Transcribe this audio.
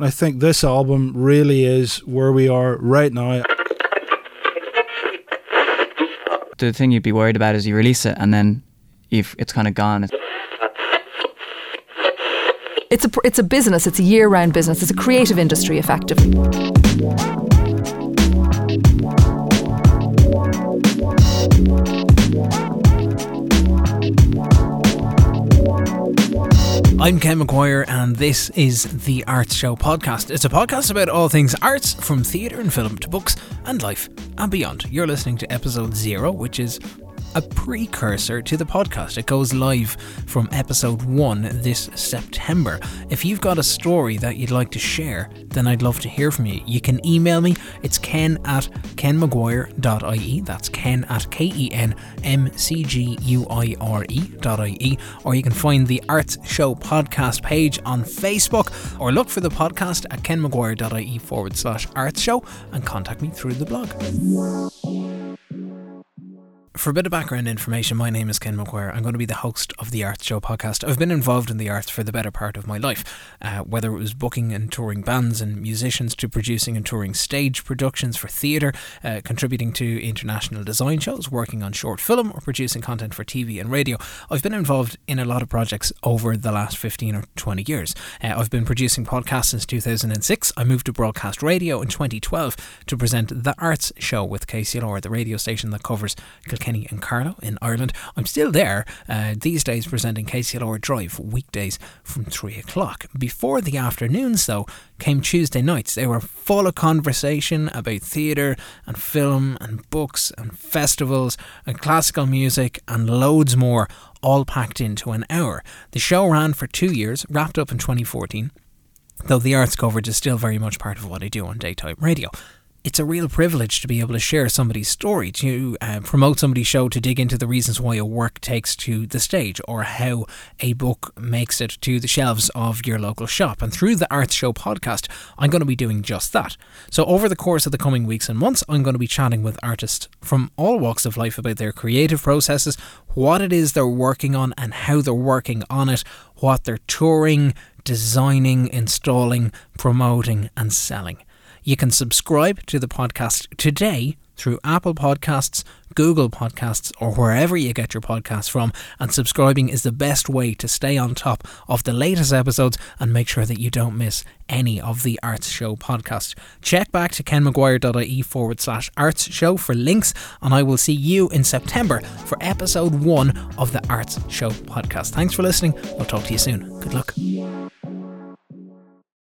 I think this album really is where we are right now. The thing you'd be worried about is you release it and then if it's kind of gone. It's a it's a business. It's a year-round business. It's a creative industry, effectively. I'm Ken McGuire, and this is the Arts Show podcast. It's a podcast about all things arts, from theatre and film to books and life and beyond. You're listening to episode zero, which is a precursor to the podcast. It goes live from episode one this September. If you've got a story that you'd like to share, then I'd love to hear from you. You can email me. It's ken at kenmcguire.ie. That's ken at K E N M C G U I R E.ie. Or you can find the Arts Show podcast page on Facebook or look for the podcast at kenmcguire.ie forward slash arts show and contact me through the blog. For a bit of background information, my name is Ken McGuire. I'm going to be the host of the Arts Show podcast. I've been involved in the arts for the better part of my life, uh, whether it was booking and touring bands and musicians to producing and touring stage productions for theatre, uh, contributing to international design shows, working on short film, or producing content for TV and radio. I've been involved in a lot of projects over the last 15 or 20 years. Uh, I've been producing podcasts since 2006. I moved to broadcast radio in 2012 to present The Arts Show with KCLR, the radio station that covers Kilkenny Kenny and Carlow in Ireland. I'm still there uh, these days presenting KCLR Drive weekdays from 3 o'clock. Before the afternoons, though, came Tuesday nights. They were full of conversation about theatre and film and books and festivals and classical music and loads more, all packed into an hour. The show ran for two years, wrapped up in 2014 though the arts coverage is still very much part of what I do on daytime radio it's a real privilege to be able to share somebody's story, to uh, promote somebody's show, to dig into the reasons why a work takes to the stage or how a book makes it to the shelves of your local shop. And through the Arts Show podcast, I'm going to be doing just that. So, over the course of the coming weeks and months, I'm going to be chatting with artists from all walks of life about their creative processes, what it is they're working on, and how they're working on it, what they're touring, designing, installing, promoting, and selling. You can subscribe to the podcast today through Apple Podcasts, Google Podcasts, or wherever you get your podcasts from. And subscribing is the best way to stay on top of the latest episodes and make sure that you don't miss any of the Arts Show podcasts. Check back to kenmcguire.ie forward slash arts show for links, and I will see you in September for episode one of the Arts Show podcast. Thanks for listening. I'll talk to you soon. Good luck.